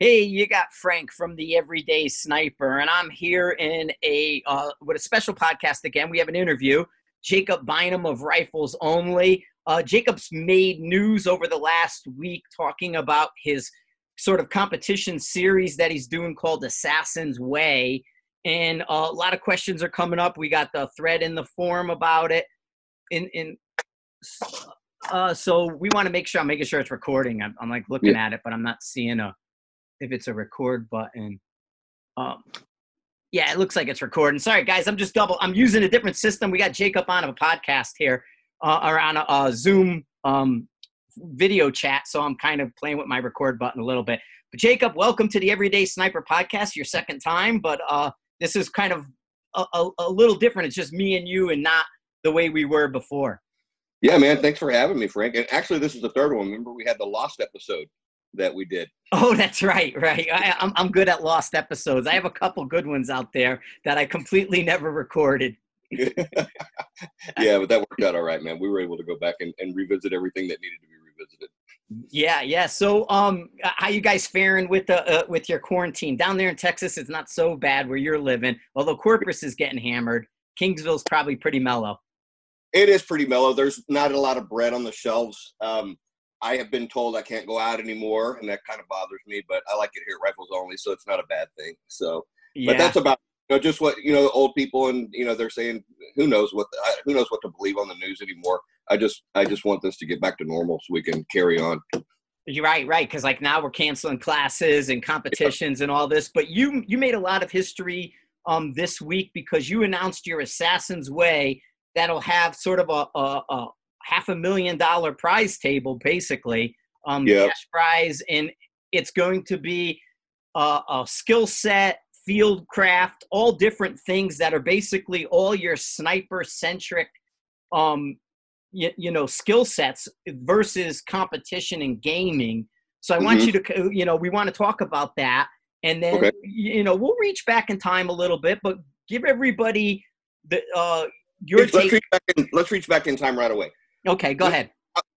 Hey, you got Frank from the Everyday Sniper, and I'm here in a uh, with a special podcast again. We have an interview. Jacob Bynum of Rifles Only. Uh, Jacob's made news over the last week talking about his sort of competition series that he's doing called Assassin's Way, and uh, a lot of questions are coming up. We got the thread in the forum about it. In in uh, so we want to make sure I'm making sure it's recording. I'm, I'm like looking yeah. at it, but I'm not seeing a if it's a record button. Um, yeah, it looks like it's recording. Sorry, guys, I'm just double. I'm using a different system. We got Jacob on a podcast here, uh, or on a, a Zoom um, video chat, so I'm kind of playing with my record button a little bit. But Jacob, welcome to the Everyday Sniper podcast. Your second time, but uh, this is kind of a, a, a little different. It's just me and you, and not the way we were before. Yeah, man. Thanks for having me, Frank. And actually, this is the third one. Remember, we had the Lost episode that we did. Oh, that's right, right. I, am I'm, I'm good at lost episodes. I have a couple good ones out there that I completely never recorded. yeah, but that worked out all right, man. We were able to go back and, and revisit everything that needed to be revisited. Yeah, yeah. So, um, how you guys faring with the uh, with your quarantine down there in Texas? It's not so bad where you're living, although Corpus is getting hammered. Kingsville's probably pretty mellow. It is pretty mellow. There's not a lot of bread on the shelves. Um, I have been told I can't go out anymore, and that kind of bothers me. But I like it here Rifles Only, so it's not a bad thing. So, yeah. but that's about you know just what you know old people and you know they're saying who knows what the, who knows what to believe on the news anymore. I just I just want this to get back to normal so we can carry on. You're right, right. Because like now we're canceling classes and competitions yeah. and all this. But you you made a lot of history um this week because you announced your Assassin's Way that'll have sort of a, a, a half a million dollar prize table, basically, um, yep. cash prize, and it's going to be a, a skill set, field craft, all different things that are basically all your sniper centric, um, you, you know, skill sets versus competition and gaming. So I mm-hmm. want you to, you know, we want to talk about that, and then okay. you know we'll reach back in time a little bit, but give everybody the uh, your let's, take. Reach in, let's reach back in time right away. Okay, go ahead.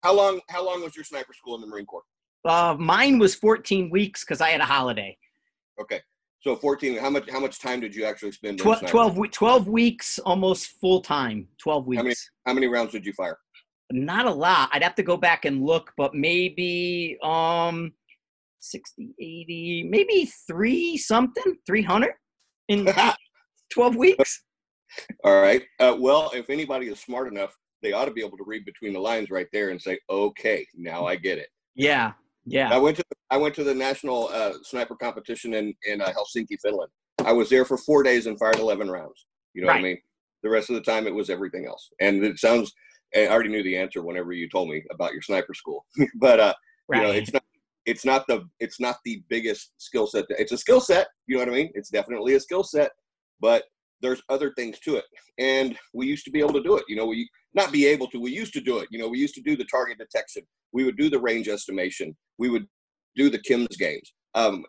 How long? How long was your sniper school in the Marine Corps? Uh, mine was 14 weeks because I had a holiday. Okay, so 14. How much? How much time did you actually spend? 12, 12, 12 weeks, almost full time. 12 weeks. How many? How many rounds did you fire? Not a lot. I'd have to go back and look, but maybe um 60, 80, maybe three something, 300 in 12 weeks. All right. Uh, well, if anybody is smart enough, they ought to be able to read between the lines right there and say, "Okay, now I get it." Yeah, yeah. I went to I went to the national uh, sniper competition in in uh, Helsinki, Finland. I was there for four days and fired eleven rounds. You know right. what I mean? The rest of the time, it was everything else. And it sounds. I already knew the answer whenever you told me about your sniper school, but uh, right. you know, it's not it's not the it's not the biggest skill set. It's a skill set. You know what I mean? It's definitely a skill set, but there's other things to it. And we used to be able to do it. You know, we not be able to, we used to do it. You know, we used to do the target detection. We would do the range estimation. We would do the Kim's games. Um,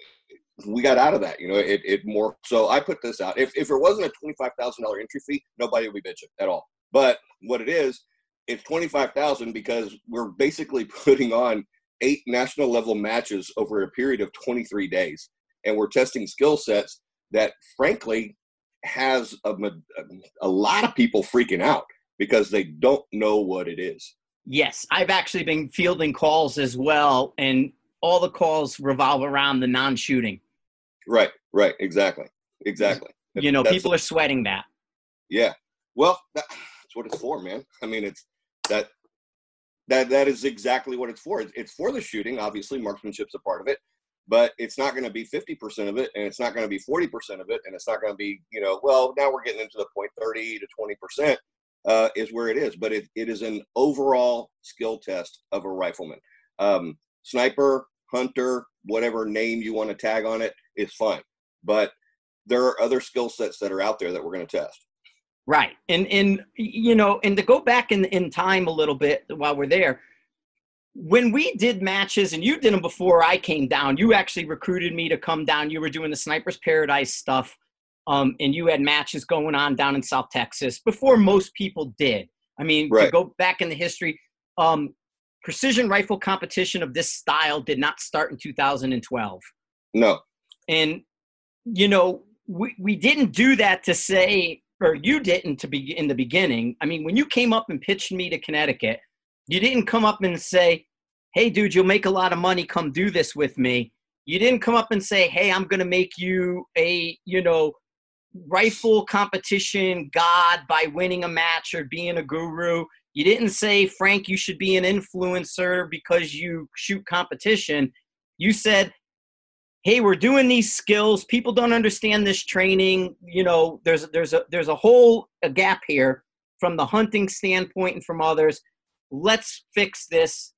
we got out of that, you know, it, it more. So I put this out. If, if it wasn't a $25,000 entry fee, nobody would be bitching at all. But what it is, it's 25,000 because we're basically putting on eight national level matches over a period of 23 days. And we're testing skill sets that frankly has a, a lot of people freaking out because they don't know what it is. Yes, I've actually been fielding calls as well, and all the calls revolve around the non-shooting. Right, right, exactly, exactly. You know, that's, people are sweating that. Yeah, well, that's what it's for, man. I mean, it's that that that is exactly what it's for. It's, it's for the shooting. Obviously, marksmanship's a part of it, but it's not going to be 50% of it and it's not going to be 40% of it and it's not going to be you know well now we're getting into the point 30 to 20% uh, is where it is but it, it is an overall skill test of a rifleman. Um, sniper hunter whatever name you want to tag on it is fine but there are other skill sets that are out there that we're going to test. Right and and you know and to go back in in time a little bit while we're there when we did matches and you did them before I came down, you actually recruited me to come down. You were doing the Snipers Paradise stuff, um, and you had matches going on down in South Texas before most people did. I mean, right. to go back in the history, um, precision rifle competition of this style did not start in 2012. No. And you know, we we didn't do that to say, or you didn't to be in the beginning. I mean, when you came up and pitched me to Connecticut, you didn't come up and say, "Hey, dude, you'll make a lot of money. Come do this with me." You didn't come up and say, "Hey, I'm going to make you a, you know, rifle competition god by winning a match or being a guru." You didn't say, "Frank, you should be an influencer because you shoot competition." You said, "Hey, we're doing these skills. People don't understand this training. You know, there's there's a there's a whole a gap here from the hunting standpoint and from others. Let's fix this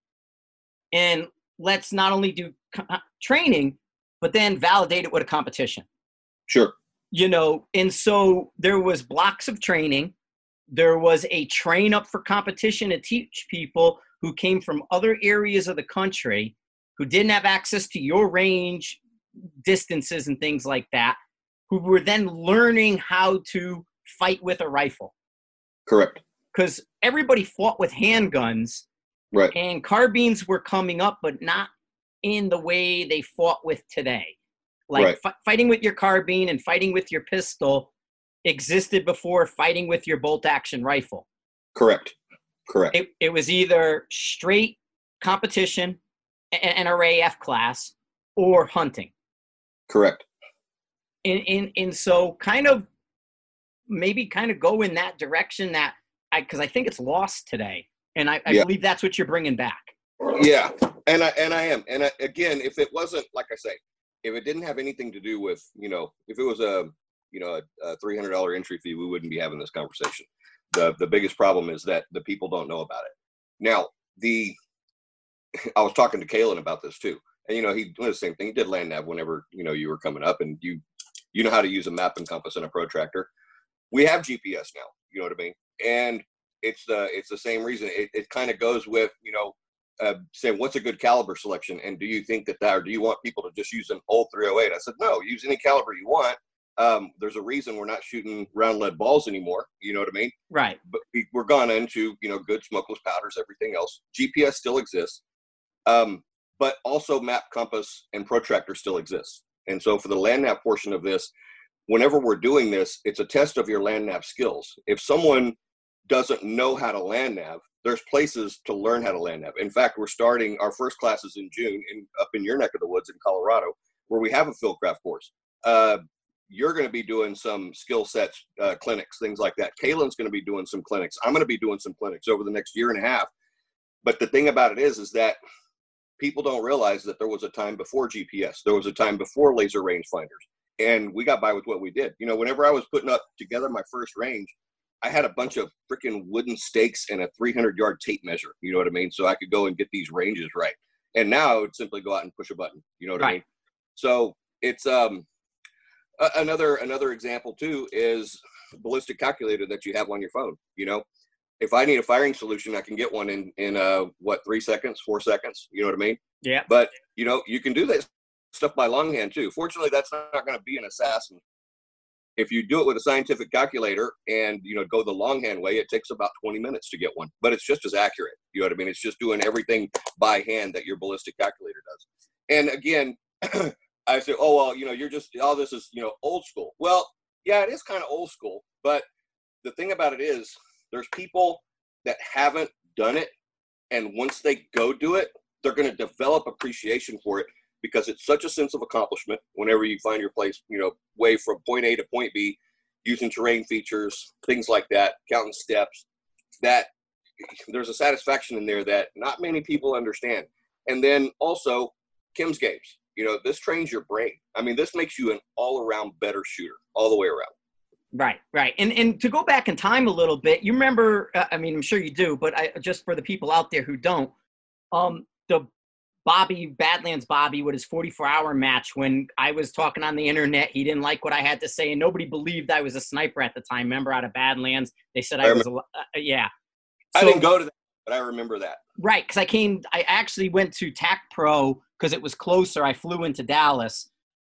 and let's not only do uh, training, but then validate it with a competition. Sure. You know, and so there was blocks of training. There was a train up for competition to teach people who came from other areas of the country who didn't have access to your range distances and things like that, who were then learning how to fight with a rifle. Correct. Because everybody fought with handguns, right? And carbines were coming up, but not in the way they fought with today. Like right. f- fighting with your carbine and fighting with your pistol existed before fighting with your bolt action rifle. Correct. Correct. It, it was either straight competition, an RAF class, or hunting. Correct. And, and, and so kind of maybe kind of go in that direction that because I think it's lost today. And I, I yeah. believe that's what you're bringing back. Yeah, and I and I am. And I, again, if it wasn't like I say, if it didn't have anything to do with you know, if it was a you know a, a three hundred dollar entry fee, we wouldn't be having this conversation. The the biggest problem is that the people don't know about it. Now the I was talking to Caylen about this too, and you know he did the same thing. He did land nav whenever you know you were coming up, and you you know how to use a map and compass and a protractor. We have GPS now. You know what I mean? And it's the it's the same reason. It, it kind of goes with you know uh, saying what's a good caliber selection, and do you think that that, or do you want people to just use an old 308? I said no, use any caliber you want. Um, there's a reason we're not shooting round lead balls anymore. You know what I mean? Right. But we, are gone into you know good smokeless powders, everything else. GPS still exists, um, but also map, compass, and protractor still exists. And so for the land nav portion of this, whenever we're doing this, it's a test of your land nav skills. If someone doesn't know how to land nav, there's places to learn how to land nav. In fact, we're starting our first classes in June in up in your neck of the woods in Colorado, where we have a field craft course. Uh, you're going to be doing some skill sets uh, clinics, things like that. Caylen's going to be doing some clinics. I'm going to be doing some clinics over the next year and a half. But the thing about it is, is that people don't realize that there was a time before GPS. There was a time before laser rangefinders, and we got by with what we did. You know, whenever I was putting up together my first range, I had a bunch of freaking wooden stakes and a 300 yard tape measure. You know what I mean? So I could go and get these ranges right. And now I would simply go out and push a button. You know what right. I mean? So it's um another another example too is ballistic calculator that you have on your phone. You know, if I need a firing solution, I can get one in in uh what three seconds, four seconds. You know what I mean? Yeah. But you know, you can do that stuff by longhand too. Fortunately, that's not going to be an assassin if you do it with a scientific calculator and you know go the longhand way, it takes about 20 minutes to get one, but it's just as accurate. You know what I mean? It's just doing everything by hand that your ballistic calculator does. And again, I say, oh well, you know, you're just all this is you know old school. Well, yeah, it is kind of old school, but the thing about it is, there's people that haven't done it, and once they go do it, they're going to develop appreciation for it because it's such a sense of accomplishment whenever you find your place, you know, way from point A to point B, using terrain features, things like that, counting steps, that there's a satisfaction in there that not many people understand. And then also Kim's games. You know, this trains your brain. I mean, this makes you an all-around better shooter, all the way around. Right, right, and and to go back in time a little bit, you remember? Uh, I mean, I'm sure you do, but I, just for the people out there who don't, um, the Bobby Badlands Bobby with his 44 hour match when I was talking on the internet. He didn't like what I had to say, and nobody believed I was a sniper at the time. Remember out of Badlands, they said I, I was. A, uh, yeah, so, I didn't go to that, but I remember that. Right, because I came. I actually went to TAC Pro because it was closer. I flew into Dallas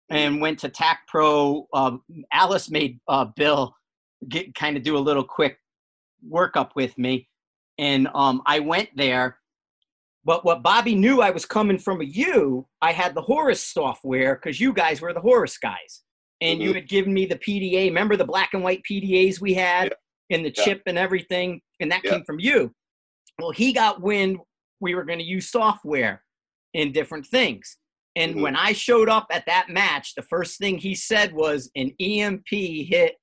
and went to TAC Pro. Uh, Alice made uh, Bill get kind of do a little quick workup with me, and um, I went there But what Bobby knew I was coming from a you, I had the Horus software because you guys were the Horus guys. And mm-hmm. you had given me the PDA. Remember the black and white PDAs we had yeah. and the yeah. chip and everything? And that yeah. came from you. Well, he got wind we were going to use software in different things. And mm-hmm. when I showed up at that match, the first thing he said was an EMP hit,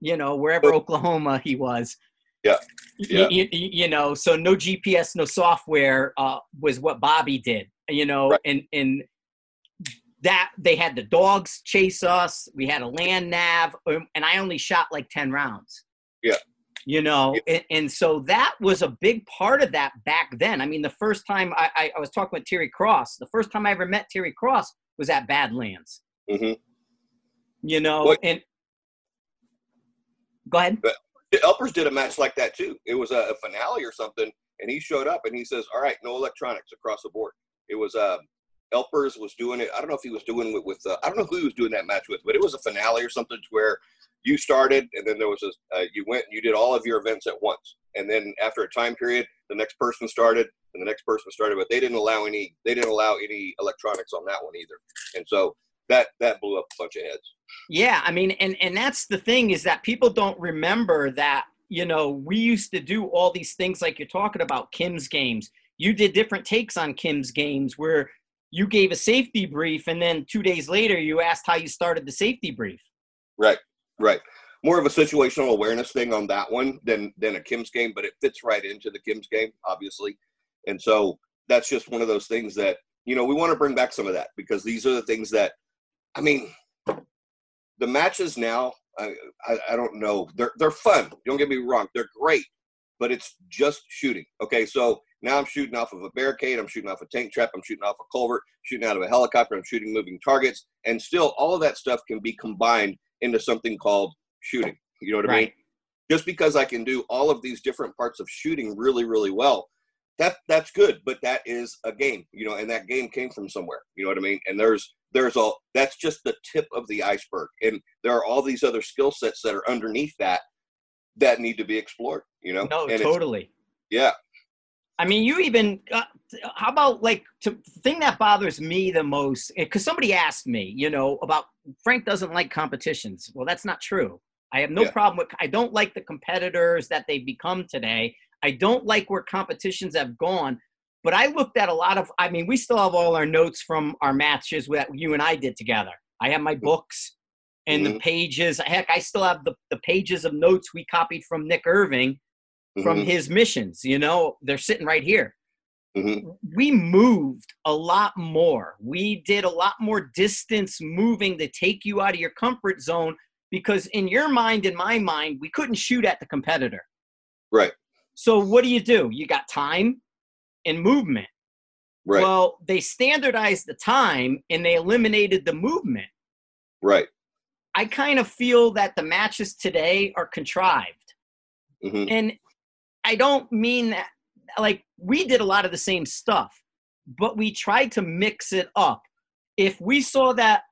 you know, wherever Oklahoma he was. Yeah. yeah. You, you, you, know, so no GPS, no software uh, was what Bobby did, you know, right. and, and that they had the dogs chase us. We had a land nav, um, and I only shot like 10 rounds. Yeah. You know, yeah. and, and, so that was a big part of that back then. I mean, the first time I, I, I was talking with Terry Cross, the first time I ever met Terry Cross was at Badlands. Mm-hmm. You know, what? and go ahead. But Elpers did a match like that too. It was a, a, finale or something, and he showed up and he says, "All right, no electronics across the board." It was uh, Elpers was doing it. I don't know if he was doing it with. Uh, I don't know who he was doing that match with, but it was a finale or something where you started, and then there was a uh, you went and you did all of your events at once, and then after a time period, the next person started, and the next person started, but they didn't allow any. They didn't allow any electronics on that one either, and so that that blew up a bunch of heads. Yeah, I mean, and and that's the thing is that people don't remember that you know we used to do all these things like you're talking about Kim's games. You did different takes on Kim's games where you gave a safety brief, and then two days later you asked how you started the safety brief. Right, right. More of a situational awareness thing on that one than than a Kim's game, but it fits right into the Kim's game, obviously. And so that's just one of those things that you know we want to bring back some of that because these are the things that I mean, the matches now, I, I, I, don't know. They're they're fun. Don't get me wrong. They're great, but it's just shooting. Okay, so now I'm shooting off of a barricade. I'm shooting off a tank trap. I'm shooting off a culvert. Shooting out of a helicopter. I'm shooting moving targets, and still all of that stuff can be combined into something called shooting. You know what right. I mean? Just because I can do all of these different parts of shooting really, really well, that that's good. But that is a game, you know, and that game came from somewhere. You know what I mean? And there's there's all that's just the tip of the iceberg. And there are all these other skill sets that are underneath that that need to be explored you know? No and totally. Yeah. I mean you even uh, how about like to, the thing that bothers me the most because somebody asked me you know about frank doesn't like competitions. Well that's not true. I have no yeah. problem with i don't like the competitors that they've become today. I don't like where competitions have gone but I looked at a lot of, I mean, we still have all our notes from our matches that you and I did together. I have my books and mm-hmm. the pages. Heck, I still have the, the pages of notes we copied from Nick Irving from mm-hmm. his missions. You know, they're sitting right here. Mm-hmm. We moved a lot more. We did a lot more distance moving to take you out of your comfort zone because, in your mind, in my mind, we couldn't shoot at the competitor. Right. So, what do you do? You got time, and movement. Right. Well, they standardized the time and they eliminated the movement. Right. I kind of feel that the matches today are contrived. Mm-hmm. And I don't mean that, like, we did a lot of the same stuff, but we tried to mix it up. If we saw that,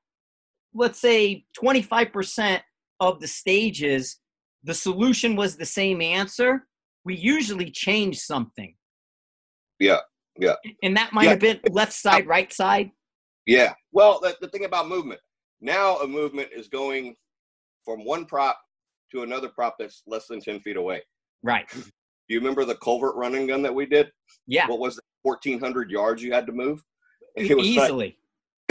let's say, 25% of the stages, the solution was the same answer, we usually change something. Yeah, yeah. And that might yeah. have been left side, right side. Yeah. Well, the, the thing about movement now, a movement is going from one prop to another prop that's less than ten feet away. Right. Do you remember the culvert running gun that we did? Yeah. What was it? Fourteen hundred yards you had to move. It was easily.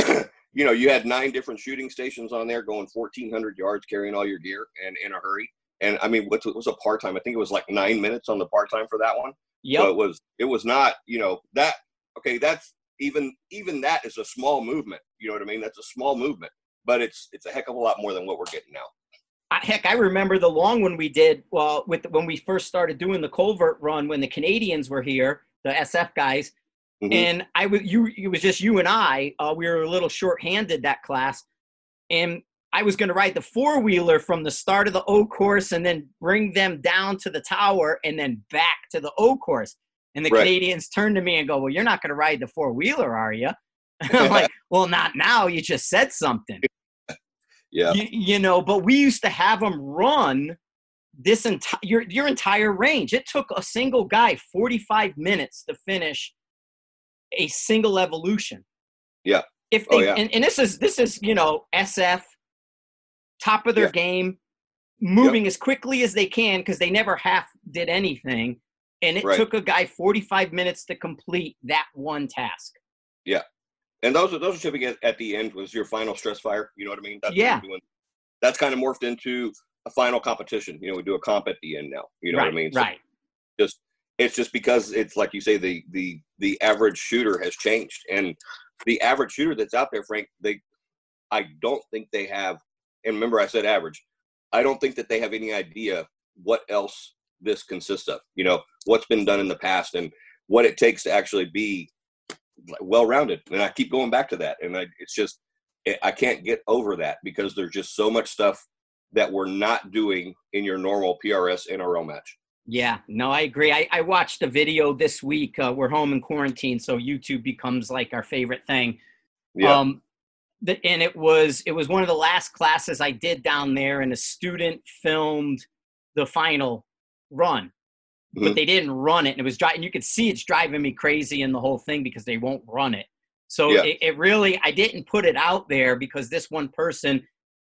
Like, you know, you had nine different shooting stations on there, going fourteen hundred yards, carrying all your gear, and in a hurry. And I mean, what was a part time? I think it was like nine minutes on the part time for that one. Yeah. So it was it was not, you know, that okay, that's even even that is a small movement. You know what I mean? That's a small movement, but it's it's a heck of a lot more than what we're getting now. Heck, I remember the long one we did well with when we first started doing the culvert run when the Canadians were here, the SF guys, mm-hmm. and I was you. It was just you and I. Uh, we were a little short-handed that class, and I was going to ride the four wheeler from the start of the O course and then bring them down to the tower and then back to the O course. And the right. Canadians turned to me and go, Well, you're not going to ride the four wheeler, are you? I'm like, Well, not now. You just said something. Yeah. You, you, know, but we used to have them run this entire your, your entire range. It took a single guy 45 minutes to finish a single evolution. Yeah. If oh, they, oh, yeah. And, and this is this is you know SF top of their yeah. game, moving yep. as quickly as they can because they never half did anything, and it right. took a guy 45 minutes to complete that one task. Yeah, and those are those are shipping at, at the end was your final stress fire. You know what I mean? That's yeah. That's kind of morphed into a final competition. You know, we do a comp at the end now. You know right, what I mean? So right. Just it's just because it's like you say the the the average shooter has changed and the average shooter that's out there frank they i don't think they have and remember i said average i don't think that they have any idea what else this consists of you know what's been done in the past and what it takes to actually be well rounded and i keep going back to that and I, it's just i can't get over that because there's just so much stuff that we're not doing in your normal prs nrl match yeah, no, I agree. I, I watched a video this week. Uh, we're home in quarantine, so YouTube becomes like our favorite thing. Yeah. Um, the, and it was it was one of the last classes I did down there, and a student filmed the final run, mm-hmm. but they didn't run it, and it was driving. You could see it's driving me crazy in the whole thing because they won't run it. So yeah. it, it really, I didn't put it out there because this one person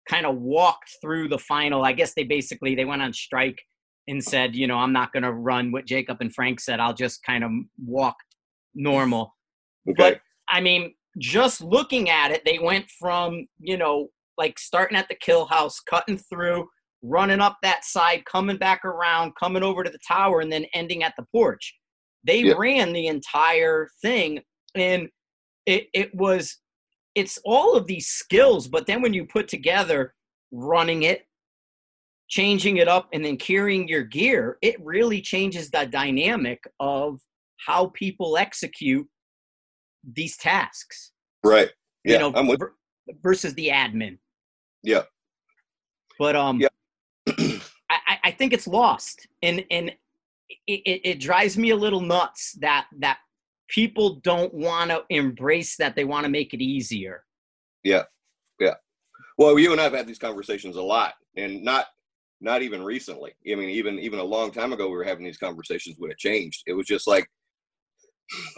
kind of walked through the final. I guess they basically they went on strike and said, you know, I'm not going to run what Jacob and Frank said. I'll just kind of walk normal. Okay. But I mean, just looking at it, they went from, you know, like starting at the kill house, cutting through, running up that side, coming back around, coming over to the tower, and then ending at the porch. They yep. ran the entire thing. And it, it was, it's all of these skills. But then when you put together running it, changing it up and then carrying your gear, it really changes the dynamic of how people execute these tasks. Right. Yeah. You know, I'm with versus the admin. Yeah. But um yeah. I, I think it's lost. And and it, it, it drives me a little nuts that that people don't want to embrace that they want to make it easier. Yeah. Yeah. Well, you and I have had these conversations a lot and not not even recently. I mean, even even a long time ago, we were having these conversations when it changed. It was just like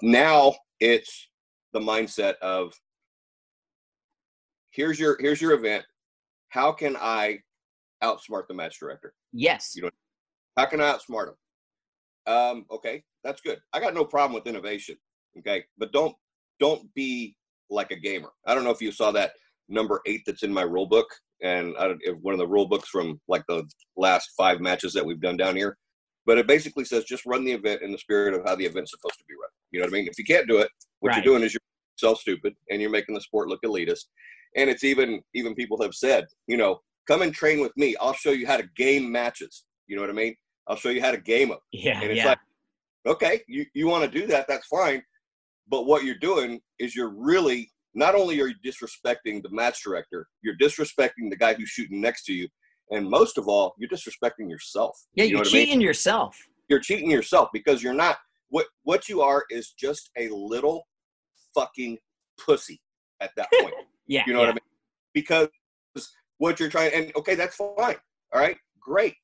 now it's the mindset of here's your here's your event. How can I outsmart the match director? Yes. You know, how can I outsmart him? Um, okay, that's good. I got no problem with innovation. Okay, but don't don't be like a gamer. I don't know if you saw that number eight that's in my rule book and I don't, one of the rule books from like the last five matches that we've done down here. But it basically says just run the event in the spirit of how the event's supposed to be run. You know what I mean? If you can't do it, what right. you're doing is you're self stupid and you're making the sport look elitist. And it's even even people have said, you know, come and train with me. I'll show you how to game matches. You know what I mean? I'll show you how to game them. Yeah. And it's yeah. like, okay, you, you want to do that, that's fine. But what you're doing is you're really not only are you disrespecting the match director, you're disrespecting the guy who's shooting next to you, and most of all, you're disrespecting yourself. Yeah, you are cheating I mean? yourself. You're cheating yourself because you're not what what you are is just a little fucking pussy at that point. yeah, you know yeah. what I mean? Because what you're trying and okay, that's fine. All right, great.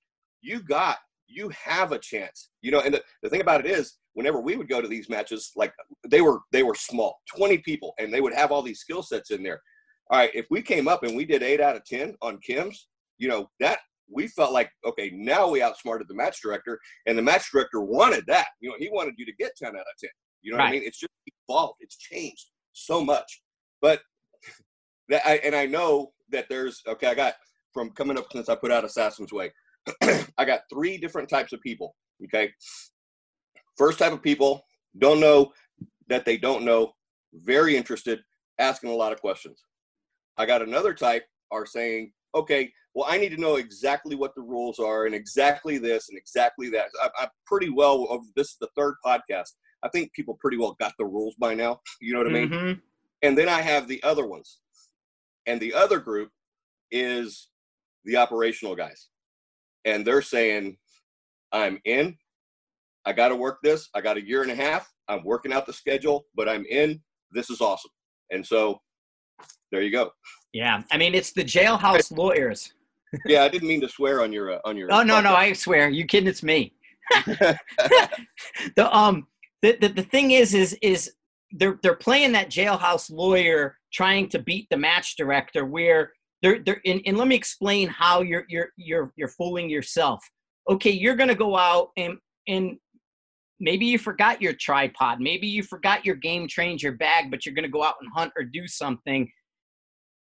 You got you have a chance. You know, and the, the thing about it is whenever we would go to these matches, like they were they were small, 20 people, and they would have all these skill sets in there. All right, if we came up and we did eight out of ten on Kim's, you know, that we felt like, okay, now we outsmarted the match director, and the match director wanted that. You know, he wanted you to get 10 out of 10. You know right. what I mean? It's just evolved, it's changed so much. But that I and I know that there's okay, I got from coming up since I put out Assassin's Way, I got three different types of people. Okay. First type of people don't know that they don't know, very interested, asking a lot of questions. I got another type are saying, okay, well, I need to know exactly what the rules are and exactly this and exactly that. I, am pretty well, this is the third podcast. I think people pretty well got the rules by now. You know what I mean? Mm-hmm. And then I have the other ones. And the other group is the operational guys. And they're saying, I'm in, I got to work this. I got a year and a half. I'm working out the schedule, but I'm in. This is awesome. And so there you go. Yeah. I mean, it's the jailhouse lawyers. Yeah. I didn't mean to swear on your, uh, on your. Oh, no, podcast. no. I swear. You kidding? It's me. the, um, the, the, the thing is, is, is they're they're playing that jailhouse lawyer trying to beat the match director where they're they're and, and let me explain how you're you're you're you're fooling yourself. Okay, you're gonna go out and and maybe you forgot your tripod, maybe you forgot your game changer bag, but you're gonna go out and hunt or do something.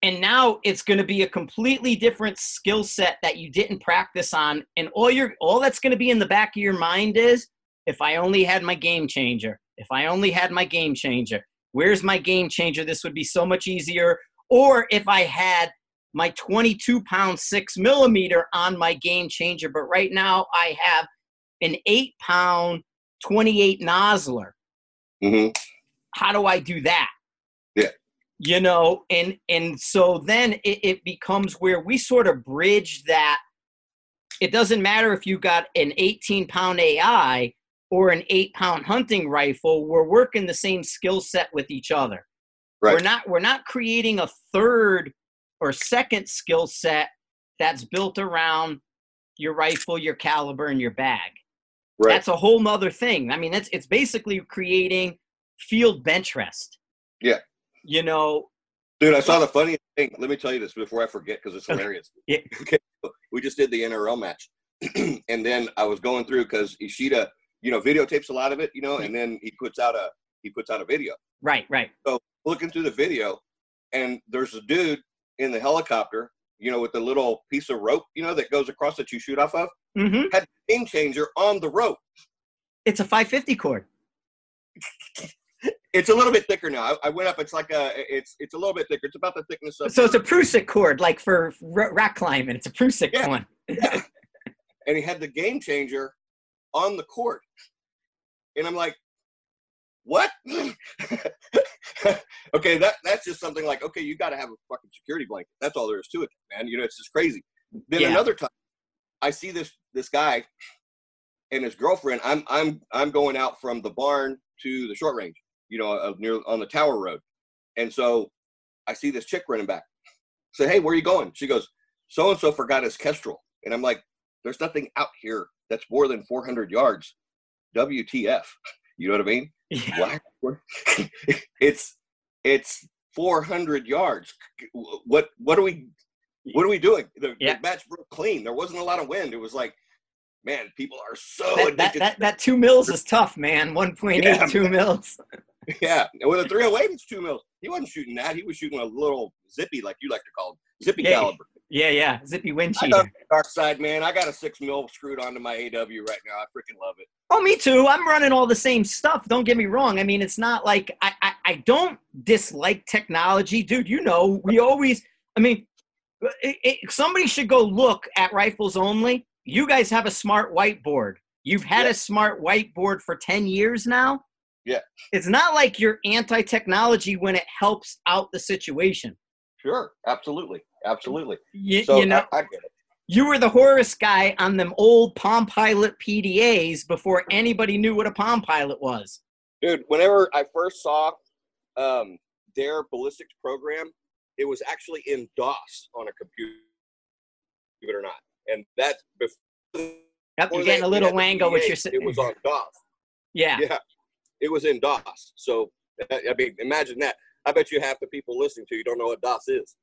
And now it's going to be a completely different skill set that you didn't practice on, and all your all that's going to be in the back of your mind is, if I only had my game changer, if I only had my game changer, where's my game changer? This would be so much easier. Or if I had my 22 pound six millimeter on my game changer, but right now I have an eight pound 28 Nosler. Mm-hmm. How do I do that? You know, and and so then it, it becomes where we sort of bridge that. It doesn't matter if you got an 18 pound AI or an eight pound hunting rifle. We're working the same skill set with each other. Right. We're not we're not creating a third or second skill set that's built around your rifle, your caliber, and your bag. Right. That's a whole nother thing. I mean, it's it's basically creating field bench rest. Yeah. You know, Dude, I saw the funniest thing. Let me tell you this before I forget because it's hilarious. Yeah. Okay. We just did the NRL match. and then I was going through because Ishida, you know, videotapes a lot of it, you know, and then he puts out a he puts out a video. right, right. So looking through the video, and there's a dude in the helicopter, you know, with the little piece of rope, you know, that goes across that you shoot off of. hmm Had a game changer on the rope. It's a 550 cord. It's a little bit thicker now. I, I went up. It's like a. It's it's a little bit thicker. It's about the thickness of. So it's a Prusik cord, like for r- rock climbing. It's a Prusik Yeah. one. and he had the game changer on the court. And I'm like, what? okay, that that's just something like, okay, you got to have a fucking security blanket. That's all there is to it, man. You know, it's just crazy. Then Yeah. another time, I see this this guy and his girlfriend. I'm I'm I'm going out from the barn to the short range, you know, uh, near on the Tower Road, and so I see this chick running back. Say, hey, where are you going? She goes, so and so forgot his Kestrel, and I'm like, there's nothing out here that's more than 400 yards. WTF? You know what I mean? Yeah. It's it's 400 yards. What what are we what are we doing? The, Yeah. the match broke clean. There wasn't a lot of wind. It was like, man, people are so That, that, that, that two mils is tough, man. 1.82 Yeah. two mils. yeah, and with a 308, it's two mils. He wasn't shooting that. He was shooting a little zippy, like you like to call it, zippy Yeah. caliber. Yeah, yeah. Zippy wind cheater. Dark side, man. I got a six mil screwed onto my AW right now. I freaking love it. Oh, me too. I'm running all the same stuff. Don't get me wrong. I mean, it's not like I, I, I don't dislike technology, dude. You know, we always. I mean, it, it, somebody should go look at rifles only. You guys have a smart whiteboard. You've had Yeah. a smart whiteboard for ten years now. Yeah. It's not like you're anti-technology when it helps out the situation. Sure, absolutely, absolutely. You, So you know, I, I get it. you were the Horus guy on them old Palm Pilot PDAs before anybody knew what a Palm Pilot was. dude. Whenever I first saw um, their ballistics program, it was actually in DOS on a computer, believe it or not, and that's before. Yep, you're getting a little wango with your. It was on DOS. yeah. Yeah, it was in DOS. So I mean, imagine that. I bet you half the people listening to you don't know what DOS is.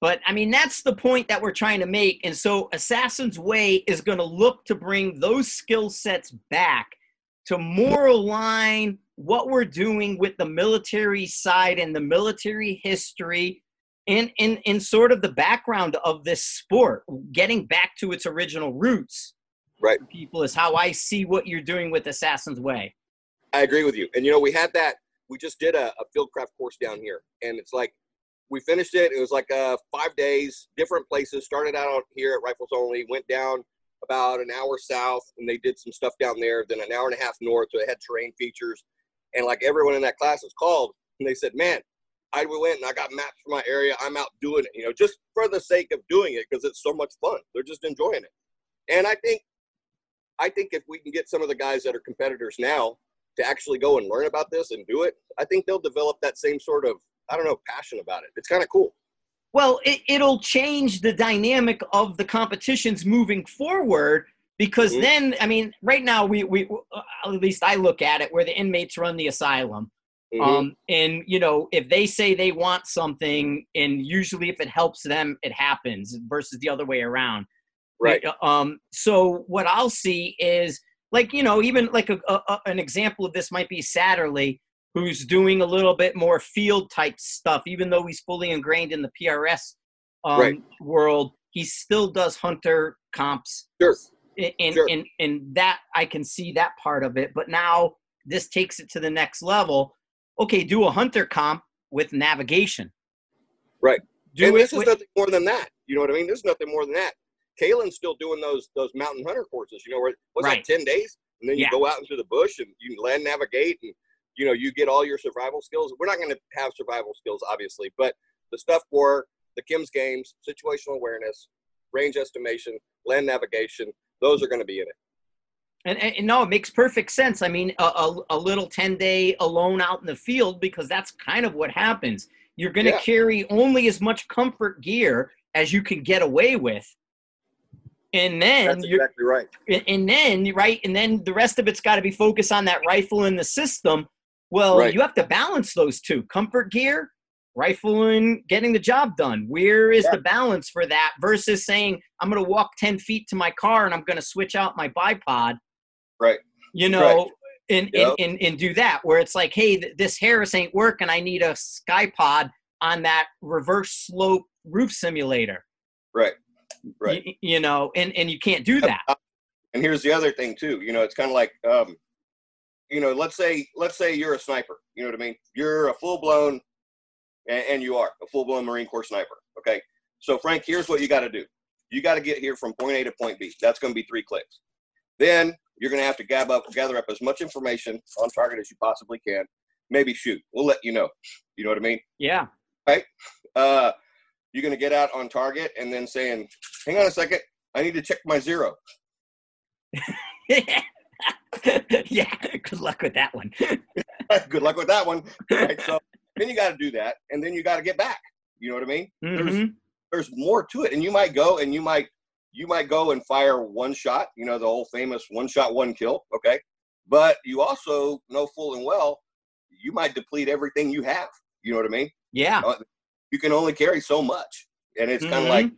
But I mean, that's the point that we're trying to make. And so Assassin's Way is going to look to bring those skill sets back to more align what we're doing with the military side and the military history and in, in sort of the background of this sport, getting back to its original roots. Right. People is how I see what you're doing with Assassin's Way. I agree with you. And you know, we had that. We just did a, a fieldcraft course down here, and it's like we finished it. It was like uh, five days, different places. Started out here at Rifles Only, went down about an hour south, and they did some stuff down there. Then an hour and a half north, so it had terrain features. And like everyone in that class was called, and they said, "Man, I went and I got maps for my area. I'm out doing it, you know, just for the sake of doing it because it's so much fun. They're just enjoying it." And I think, I think if we can get some of the guys that are competitors now to actually go and learn about this and do it, I think they'll develop that same sort of, I don't know, passion about it. It's kind of cool. Well, it, it'll change the dynamic of the competitions moving forward because Mhm. then, I mean, right now we we uh, at least I look at it where the inmates run the asylum. Mm-hmm. Um, and you know, if they say they want something, and usually if it helps them, it happens versus the other way around. Right. Um. So what I'll see is like you know, even like a, a an example of this might be Satterlee, who's doing a little bit more field type stuff, even though he's fully ingrained in the PRS um, right. world. He still does hunter comps. Sure. And, sure. and and that I can see that part of it, but now this takes it to the next level okay, do a hunter comp with navigation. Right. Do and this is with, nothing more than that. You know what I mean? There's nothing more than that. Caylen's still doing those those mountain hunter courses. You know, where what's right. that ten days, and then you yeah. go out into the bush and you land navigate, and you know you get all your survival skills. We're not going to have survival skills, obviously, but the stuff for the Kim's games, situational awareness, range estimation, land navigation, those are going to be in it. And, and, no, it makes perfect sense. I mean, a, a, a, little 10 day alone out in the field because that's kind of what happens. You're going to yeah. carry only as much comfort gear as you can get away with. And then that's exactly right. And then, right, and then the rest of it's got to be focused on that rifle in the system. Well, right. you have to balance those two comfort gear, rifle, and getting the job done. Where is yeah. the balance for that versus saying, I'm going to walk 10 feet to my car and I'm going to switch out my bipod Right. You know, right. And, yep. and, and, and do that where it's like, hey, th- this Harris ain't working. I need a Ckye-Pod on that reverse slope roof simulator. Right. Right. Y- you know, and, and you can't do that. And here's the other thing too. You know, it's kind of like, um, you know, let's say let's say you're a sniper. You know what I mean? You're a full blown, and, and you are a full blown Marine Corps sniper. Okay. So Frank, here's what you got to do. You got to get here from point A to point B. That's going to be three clicks. Then you're going to have to gab up, gather up as much information on target as you possibly can. Maybe shoot. We'll let you know. You know what I mean? Yeah. Right. Uh, you're going to get out on target and then saying, "Hang on a second, I need to check my zero. yeah. Good luck with that one. Good luck with that one. Right. So then you got to do that, and then you got to get back. You know what I mean? Mm-hmm. There's there's more to it, and you might go and you might you might go and fire one shot, you know, the old famous one shot, one kill, okay? But you also know full and well you might deplete everything you have. You know what I mean? Yeah. Uh, you can only carry so much. And it's mm-hmm. kind of like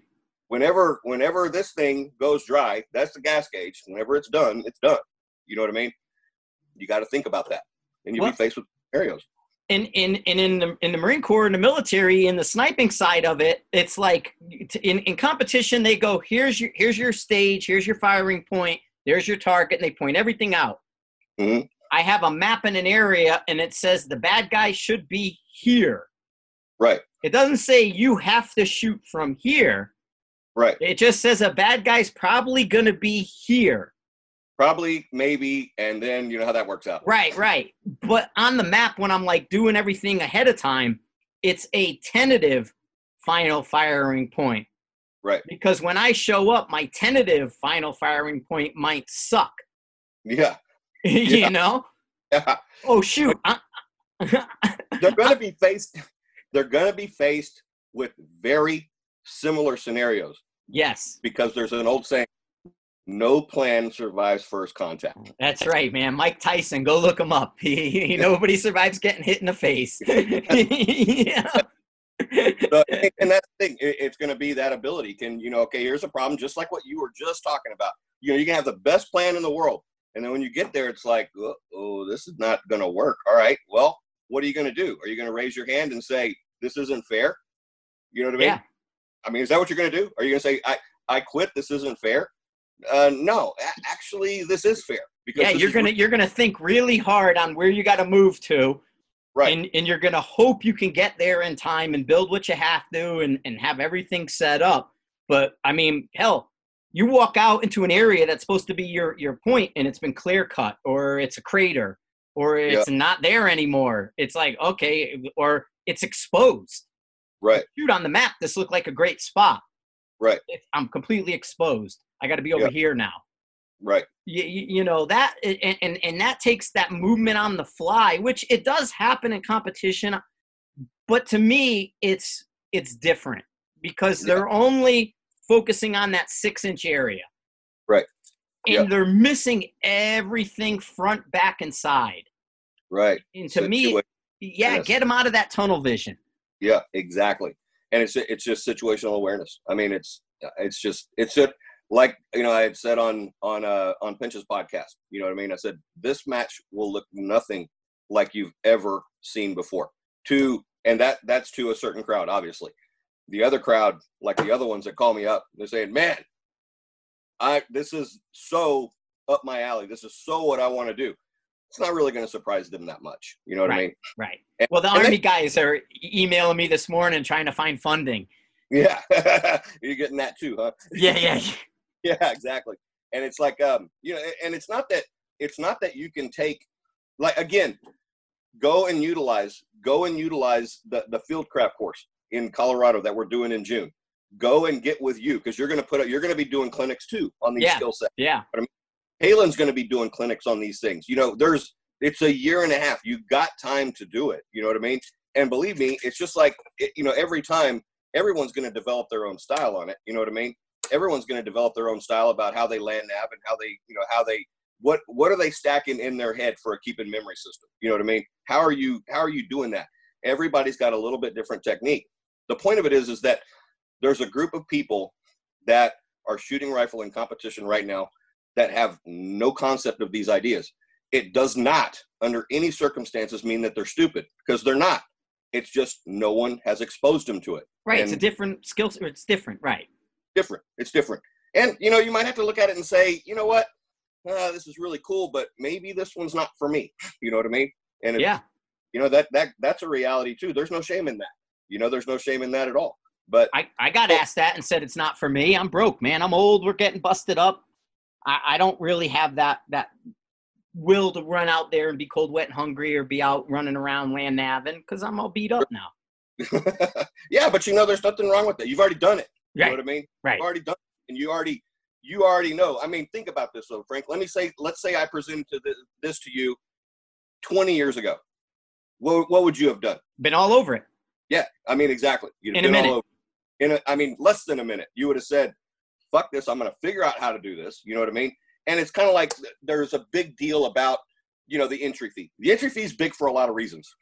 whenever whenever this thing goes dry, that's the gas gauge. Whenever it's done, it's done. You know what I mean? You got to think about that. And you'll be faced with scenarios in in in in the in the Marine Corps in the military in the sniping side of it, it's like in in competition they go here's your here's your stage, here's your firing point, there's your target, and they point everything out. Mm-hmm. I have a map in an area, and it says the bad guy should be here. Right. It doesn't say you have to shoot from here. Right. It just says a bad guy's probably going to be here. Probably, maybe, and then you know how that works out. Right, right. But on the map, when I'm like doing everything ahead of time, it's a tentative final firing point. Right. Because when I show up, my tentative final firing point might suck. Yeah. you yeah. know? Yeah. Oh shoot. they're gonna be faced they're gonna be faced with very similar scenarios. Yes. Because there's an old saying, no plan survives first contact. That's right, man. Mike Tyson, go look him up. He, he nobody survives getting hit in the face. yeah. so, and that's the thing. it's going to be that ability. Can you know? Okay, here's a problem, just like what you were just talking about. You know, you can have the best plan in the world, and then when you get there, it's like, oh, oh this is not going to work. All right, well, what are you going to do? Are you going to raise your hand and say this isn't fair? You know what I mean? Yeah. I mean, is that what you're going to do? Are you going to say I I quit? This isn't fair? Uh, no, actually, this is fair. Because yeah, you're gonna re- you're gonna think really hard on where you got to move to, right? And and you're gonna hope you can get there in time and build what you have to and and have everything set up. But I mean, hell, you walk out into an area that's supposed to be your your point and it's been clear cut or it's a crater or it's yep. not there anymore. It's like okay, or it's exposed. Right. Shoot on the map. This looked like a great spot. Right. I'm completely exposed. I got to be over yep. here now. Right. You, you, know that and, and and that takes that movement on the fly, which it does happen in competition, but to me it's it's different because they're only focusing on that six inch area. Right. And yep. they're missing everything front, back, and side. Right. And to me, Yeah, get them out of that tunnel vision. Yeah, exactly. And it's it's just situational awareness. I mean, it's it's just it's just like you know I had said on on uh on Pinch's podcast. You know what I mean? I said this match will look nothing like you've ever seen before. To and that that's to a certain crowd, obviously. The other crowd, like the other ones that call me up, they're saying, "Man, I this is so up my alley. This is so what I want to do." It's not really going to surprise them that much. You know what right, I mean? Right. And, well, the army they, guys are emailing me this morning trying to find funding. Yeah, you're getting that too, huh? Yeah, yeah, yeah, exactly. And it's like, um, you know, and it's not that it's not that you can take, like, again, go and utilize, go and utilize the the field craft course in Colorado that we're doing in June. Go and get with you because you're going to put, up you're going to be doing clinics too on these yeah, skill sets. Yeah. But I mean, Caylen's going to be doing clinics on these things. You know, there's it's a year and a half. You've got time to do it. You know what I mean? And believe me, it's just like you know, every time everyone's going to develop their own style on it. You know what I mean? Everyone's going to develop their own style about how they land nav and how they, you know, how they what what are they stacking in their head for a keeping memory system? You know what I mean? How are you how are you doing that? Everybody's got a little bit different technique. The point of it is is that there's a group of people that are shooting rifle in competition right now that have no concept of these ideas. It does not, under any circumstances, mean that they're stupid because they're not. It's just no one has exposed them to it. Right. And it's a different skill. It's different. Right. Different. It's different. And you know, you might have to look at it and say, you know what, uh, this is really cool, but maybe this one's not for me. You know what I mean? And yeah, you know that that that's a reality too. There's no shame in that. You know, there's no shame in that at all. But I, I got asked that and said it's not for me. I'm broke, man. I'm old. We're getting busted up. I, I don't really have that that will to run out there and be cold, wet, and hungry, or be out running around land navin because I'm all beat up now. yeah, but you know, there's nothing wrong with that. You've already done it. You right. know what I mean? Right. You've already done it, and you already you already know. I mean, think about this though, Frank. Let me say, let's say I presented to this, this to you 20 years ago. What, what would you have done? Been all over it. Yeah, I mean, exactly. You'd in a minute. In a, I mean, less than a minute. You would have said, fuck this, I'm going to figure out how to do this. You know what I mean? And it's kind of like there's a big deal about, you know, the entry fee. The entry fee is big for a lot of reasons.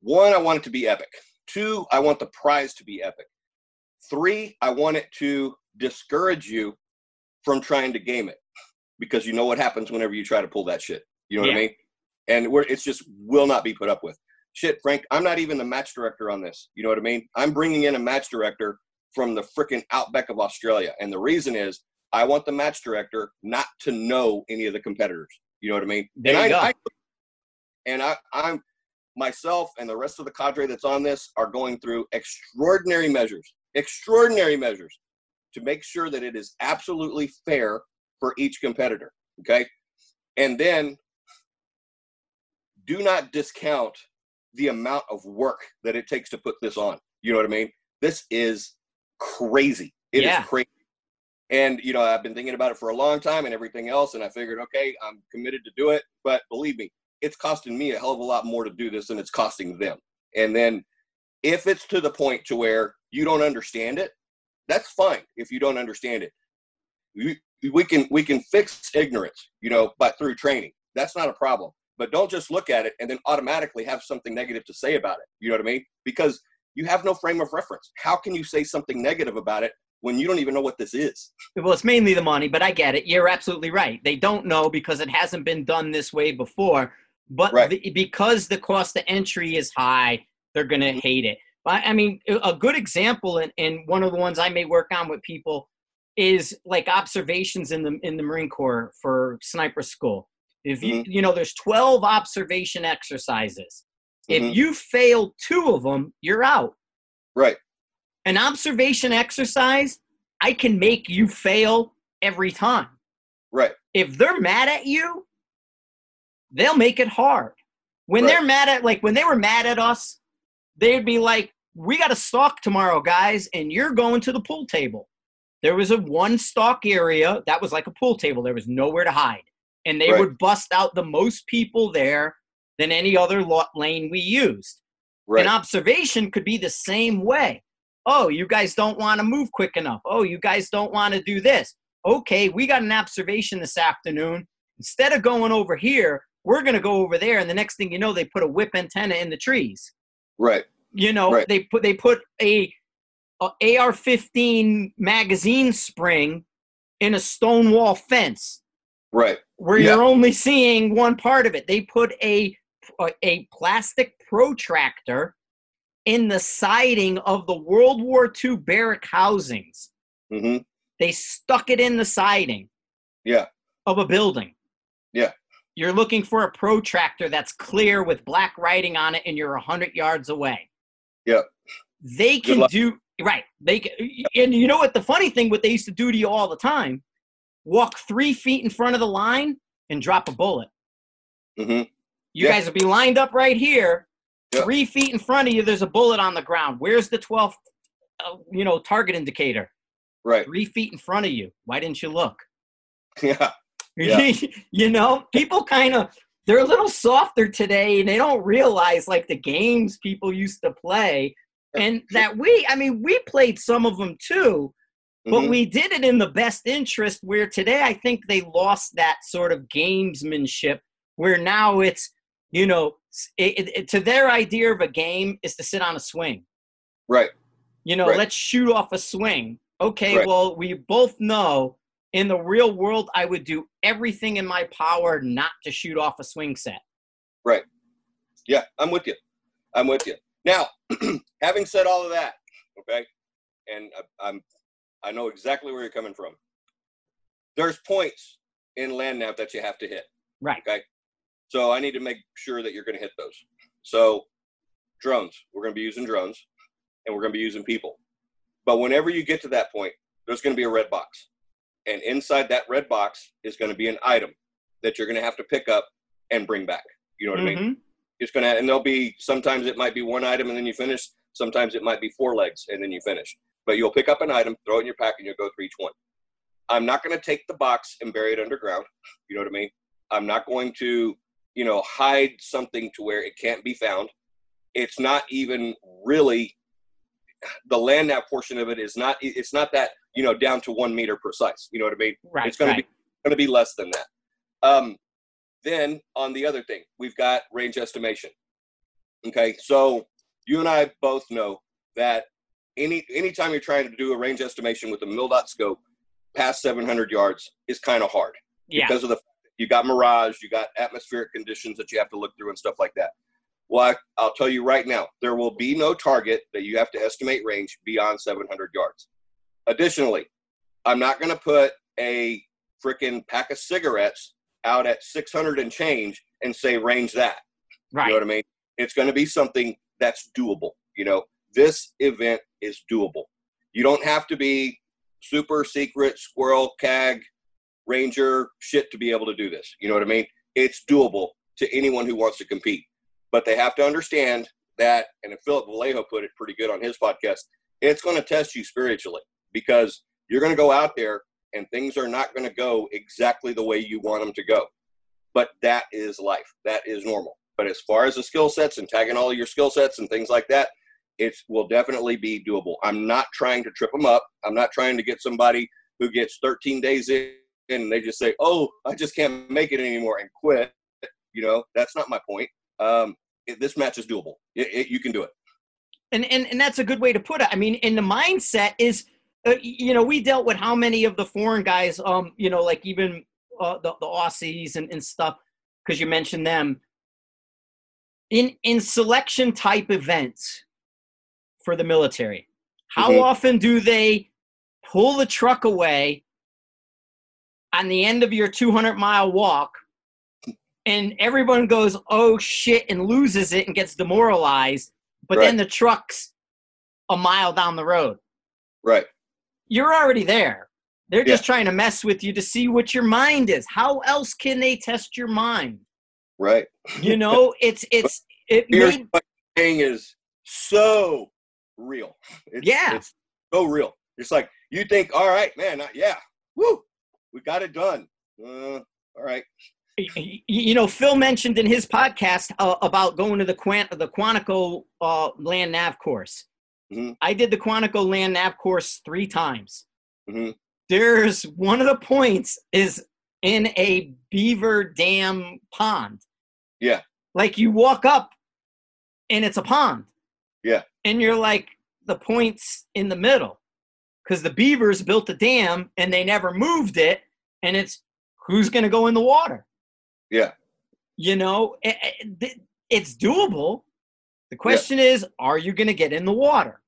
One, I want it to be epic. Two, I want the prize to be epic. Three, I want it to discourage you from trying to game it because you know what happens whenever you try to pull that shit. You know yeah. what I mean? And we're, it's just will not be put up with. Shit, Frank, I'm not even the match director on this. You know what I mean? I'm bringing in a match director from the freaking outback of Australia. And the reason is I want the match director not to know any of the competitors. You know what I mean? There and you I, go. I, and I, I'm myself and the rest of the cadre that's on this are going through extraordinary measures, extraordinary measures to make sure that it is absolutely fair for each competitor. Okay. And then do not discount the amount of work that it takes to put this on. You know what I mean? This is crazy. It yeah. is crazy. And you know, I've been thinking about it for a long time and everything else, and I figured, okay, I'm committed to do it. But believe me, it's costing me a hell of a lot more to do this than it's costing them. And then if it's to the point to where you don't understand it, that's fine if you don't understand it. We, we can we can fix ignorance, you know, but through training. That's not a problem. But don't just look at it and then automatically have something negative to say about it. You know what I mean? Because you have no frame of reference. How can you say something negative about it when you don't even know what this is? Well, it's mainly the money, but I get it. You're absolutely right. They don't know because it hasn't been done this way before. But right. the, because the cost of entry is high, they're going to mm-hmm. hate it. I mean, a good example, and, and one of the ones I may work on with people is like observations in the in the Marine Corps for sniper school. If you mm-hmm. you know, there's 12 observation exercises. Mm-hmm. If you fail two of them, you're out. Right. An observation exercise, I can make you fail every time. Right. If they're mad at you, they'll make it hard. When right. they're mad at like when they were mad at us, they'd be like, we got a stalk tomorrow, guys, and you're going to the pool table. There was a one stalk area that was like a pool table. There was nowhere to hide. And they right. would bust out the most people there than any other lane we used. Right. An observation could be the same way. Oh, you guys don't want to move quick enough. Oh, you guys don't want to do this. Okay, we got an observation this afternoon. Instead of going over here, we're going to go over there. And the next thing you know, they put a whip antenna in the trees. Right. You know, Right. they put they put a, a AR-15 magazine spring in a stone wall fence Right. where Yeah. you're only seeing one part of it. They put a a, a plastic protractor in the siding of the World War II barrack housings. hmm They stuck it in the siding Yeah. of a building. Yeah. You're looking for a protractor that's clear with black writing on it, and you're 100 yards away. Yeah. They can do, right. They can, And you know what? The funny thing, what they used to do to you all the time walk three feet in front of the line and drop a bullet. hmm You Yeah. guys will be lined up right here. Yeah. Three feet in front of you, there's a bullet on the ground. Where's the 12th, uh, you know, target indicator? Right. Three feet in front of you. Why didn't you look? Yeah. Yeah. you know, people kind of they're a little softer today, and they don't realize like the games people used to play, and that we, I mean, we played some of them too, but Mhm. we did it in the best interest. Where today, I think they lost that sort of gamesmanship. Where now it's, you know, it, it, it- to their idea of a game is to sit on a swing. Right. You know, Right. let's shoot off a swing. Okay, Right. well, we both know in the real world, I would do everything in my power not to shoot off a swing set. Right. Yeah, I'm with you. I'm with you. Now, having said all of that, okay, and I, I'm, I know exactly where you're coming from. There's points in land nav that you have to hit. Right. Okay. So I need to make sure that you're going to hit those. So drones, we're going to be using drones, and we're going to be using people. But whenever you get to that point, there's going to be a red box, and inside that red box is going to be an item that you're going to have to pick up and bring back. You know what I mean? Mhm. it's gonna and there'll be sometimes it might be one item and then you finish sometimes it might be four legs and then you finish but you'll pick up an item throw it in your pack and you'll go through each one i'm not going to take the box and bury it underground you know what i mean i'm not going to you know hide something to where it can't be found it's not even really the land nav portion of it is not it's not that you know down to one meter precise you know what i mean Right. it's going right. to be going to be less than that. Um, then on the other thing, we've got range estimation. Okay, so you and I both know that any anytime you're trying to do a range estimation with a MilDOT scope past 700 yards is kind of hard yeah. because of the you got mirage, you got atmospheric conditions that you have to look through and stuff like that. Well, I, I'll tell you right now, there will be no target that you have to estimate range beyond 700 yards. Additionally, I'm not going to put a freaking pack of cigarettes out at 600 and change and say range that. right. You know what I mean? It's going to be something that's doable. You know, this event is doable. You don't have to be super secret squirrel cag ranger shit to be able to do this. You know what I mean? It's doable to anyone who wants to compete, but they have to understand that. And Philip Velayo put it pretty good on his podcast. It's going to test you spiritually because you're going to go out there and things are not going to go exactly the way you want them to go. But that is life. That is normal. But as far as the skill sets and tagging all your skill sets and things like that, it will definitely be doable. I'm not trying to trip them up. I'm not trying to get somebody who gets 13 days in and they just say, "Oh, I just can't make it anymore" and quit. You know, that's not my point. Um, it, this match is doable. It, it, you can do it. and and and that's a good way to put it. I mean, and the mindset is, uh, you know, we dealt with how many of the foreign guys, um, you know, like even uh, the the Aussies and, and stuff, because you mentioned them. In in selection type events for the military, how Mhm. often do they pull the truck away on the end of your 200 mile walk? And everyone goes, oh shit, and loses it and gets demoralized but then the truck's a mile down the road. Right. You're already there. They're just trying to mess with you to see what your mind is. How else can they test your mind? Right. You know, it's it's it Here's made you're is so real. It's, Yeah. It's so real. It's like you think, all right, man, yeah, woo, we got it done. Uh, all right. you know Phil mentioned in his podcast uh, about going to the Quant the Quantico uh, land nav course. Mhm. I did the Quantico land nav course three times. Mhm. There's one of the points is in a beaver dam pond. Yeah. Like you walk up and it's a pond. Yeah. And you're like, the point's in the middle because the Beavers built a dam and they never moved it. And it's who's going to go in the water? Yeah. You know, it's doable. The question yeah. is, are you going to get in the water?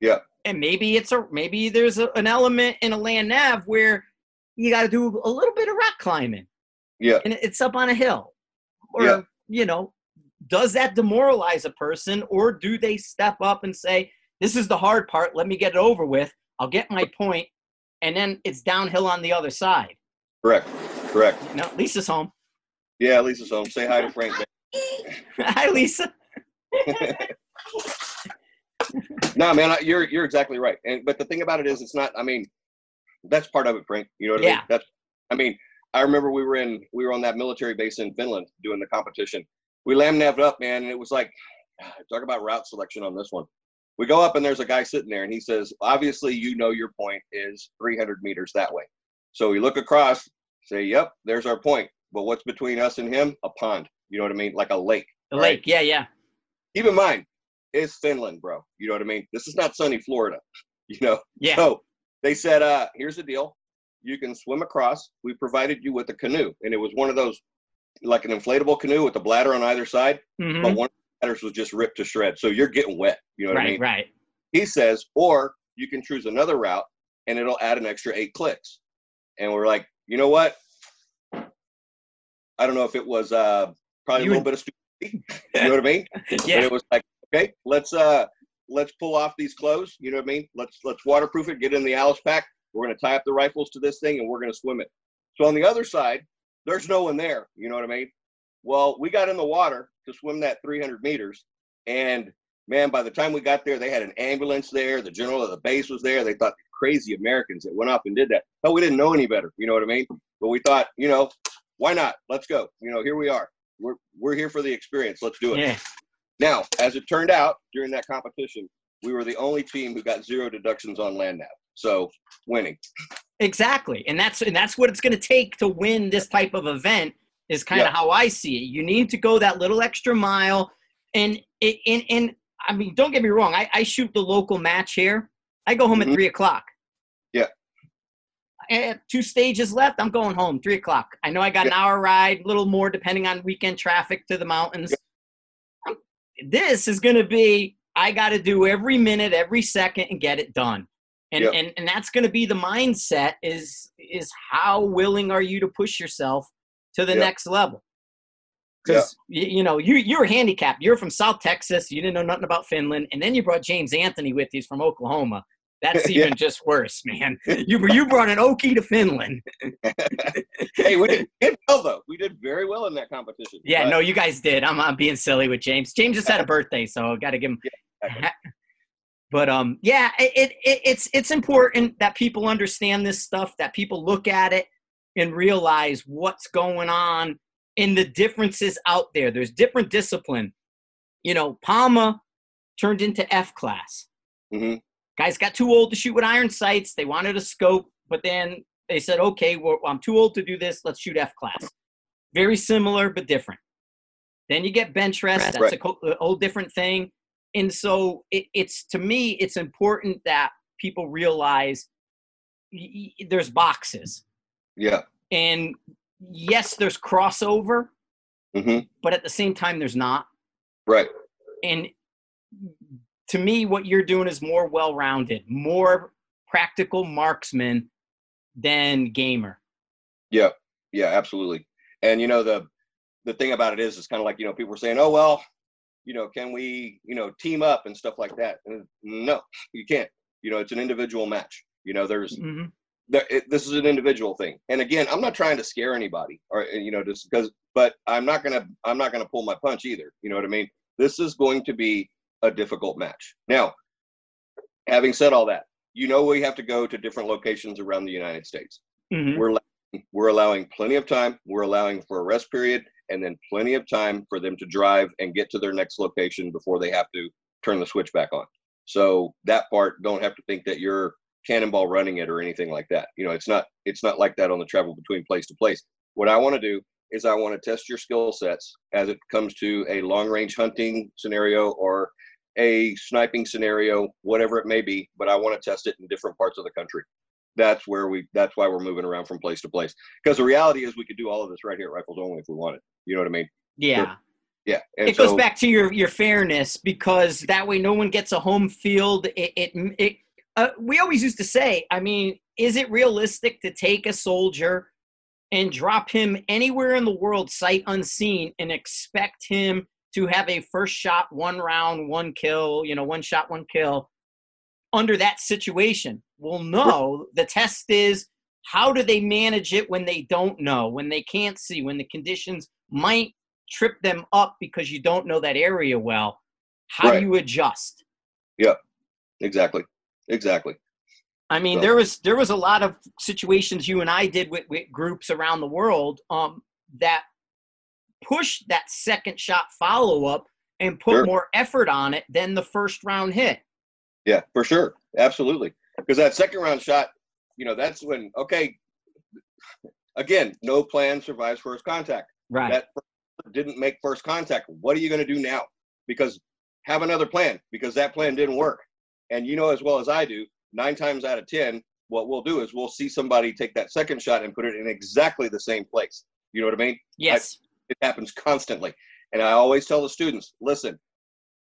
Yeah. And maybe it's a maybe there's a, an element in a land nav where you got to do a little bit of rock climbing. Yeah. And it's up on a hill. Or, yeah. you know, does that demoralize a person or do they step up and say, this is the hard part. Let me get it over with. I'll get my point, and then it's downhill on the other side. Correct. Correct. No, Lisa's home. Yeah, Lisa's home. Say hi to Frank. hi, Lisa. no, man, you're you're exactly right. And but the thing about it is, it's not. I mean, that's part of it, Frank. You know what I yeah. mean? That's. I mean, I remember we were in we were on that military base in Finland doing the competition. We lam naved up, man, and it was like, talk about route selection on this one we go up and there's a guy sitting there and he says, obviously, you know, your point is 300 meters that way. So we look across, say, yep, there's our point. But what's between us and him? A pond. You know what I mean? Like a lake. A right? lake. Yeah, yeah. Keep in mind, it's Finland, bro. You know what I mean? This is not sunny Florida. You know? Yeah. So they said, uh, here's the deal. You can swim across. We provided you with a canoe. And it was one of those, like an inflatable canoe with a bladder on either side. Mm-hmm. But one was just ripped to shreds. So you're getting wet. You know what right, I mean? Right. He says, or you can choose another route and it'll add an extra eight clicks. And we're like, you know what? I don't know if it was uh, probably you a little bit of stupidity. you know what I mean? yeah. But it was like, okay, let's uh let's pull off these clothes. You know what I mean? Let's let's waterproof it, get in the Alice pack. We're gonna tie up the rifles to this thing and we're gonna swim it. So on the other side, there's no one there. You know what I mean? Well, we got in the water to swim that 300 meters, and man, by the time we got there, they had an ambulance there. The general of the base was there. They thought crazy Americans that went up and did that. But we didn't know any better. You know what I mean? But we thought, you know, why not? Let's go. You know, here we are. We're we're here for the experience. Let's do it. Yeah. Now, as it turned out, during that competition, we were the only team who got zero deductions on land nav. So winning. Exactly, and that's and that's what it's going to take to win this type of event. Is kind of how I see it. You need to go that little extra mile, and and and I mean, don't get me wrong. I, I shoot the local match here. I go home mm-hmm. at three o'clock. Yeah. I have two stages left. I'm going home three o'clock. I know I got yeah. an hour ride, a little more depending on weekend traffic to the mountains. Yeah. This is going to be. I got to do every minute, every second, and get it done. And and and that's going to be the mindset. Is is how willing are you to push yourself to the yep. next level? because yeah. you, you, know you you're handicapped. You're from South Texas. You didn't know nothing about Finland, and then you brought James Anthony with you from Oklahoma. That's even yeah. just worse, man. You you brought an Okie to Finland. hey, we did, did, well though. We did very well in that competition. Yeah, but. no, you guys did. I'm, I'm being silly with James. James just had a birthday, so I got to give him. Yeah, but um, yeah, it, it it's it's important that people understand this stuff. That people look at it and realize what's going on in the differences out there. There's different discipline. You know, Palma turned into F class. Mm-hmm. Guys got too old to shoot with iron sights. They wanted a scope, but then they said, okay, well, I'm too old to do this. Let's shoot F class. Very similar, but different. Then you get bench rest. That's right. a, co- whole different thing. And so it, it's to me, it's important that people realize y- y- there's boxes. Yeah. And yes, there's crossover, mm-hmm. but at the same time, there's not. Right. And to me, what you're doing is more well rounded, more practical marksman than gamer. Yeah. Yeah, absolutely. And you know, the the thing about it is it's kind of like, you know, people were saying, Oh well, you know, can we, you know, team up and stuff like that? And no, you can't. You know, it's an individual match. You know, there's mm-hmm it, this is an individual thing. And again, I'm not trying to scare anybody, or you know, just because. But I'm not gonna I'm not gonna pull my punch either. You know what I mean? This is going to be a difficult match. Now, having said all that, you know we have to go to different locations around the United States. Mm-hmm. We're we're allowing plenty of time. We're allowing for a rest period, and then plenty of time for them to drive and get to their next location before they have to turn the switch back on. So that part, don't have to think that you're cannonball running it or anything like that. You know, it's not it's not like that on the travel between place to place. What I want to do is I want to test your skill sets as it comes to a long range hunting scenario or a sniping scenario, whatever it may be, but I want to test it in different parts of the country. That's where we that's why we're moving around from place to place. Because the reality is we could do all of this right here at Rifles Only if we wanted. You know what I mean? Yeah. yeah. And it so, goes back to your your fairness because that way no one gets a home field. It it, it uh, we always used to say, I mean, is it realistic to take a soldier and drop him anywhere in the world sight unseen and expect him to have a first shot, one round, one kill, you know, one shot, one kill under that situation? Well, no. The test is how do they manage it when they don't know, when they can't see, when the conditions might trip them up because you don't know that area well? How right. do you adjust? Yeah, exactly. Exactly. I mean, so. there was there was a lot of situations you and I did with, with groups around the world um, that pushed that second shot follow up and put sure. more effort on it than the first round hit. Yeah, for sure, absolutely. Because that second round shot, you know, that's when okay. Again, no plan survives first contact. Right. That didn't make first contact. What are you going to do now? Because have another plan because that plan didn't work. And you know as well as I do, nine times out of 10, what we'll do is we'll see somebody take that second shot and put it in exactly the same place. You know what I mean? Yes. I, it happens constantly. And I always tell the students listen,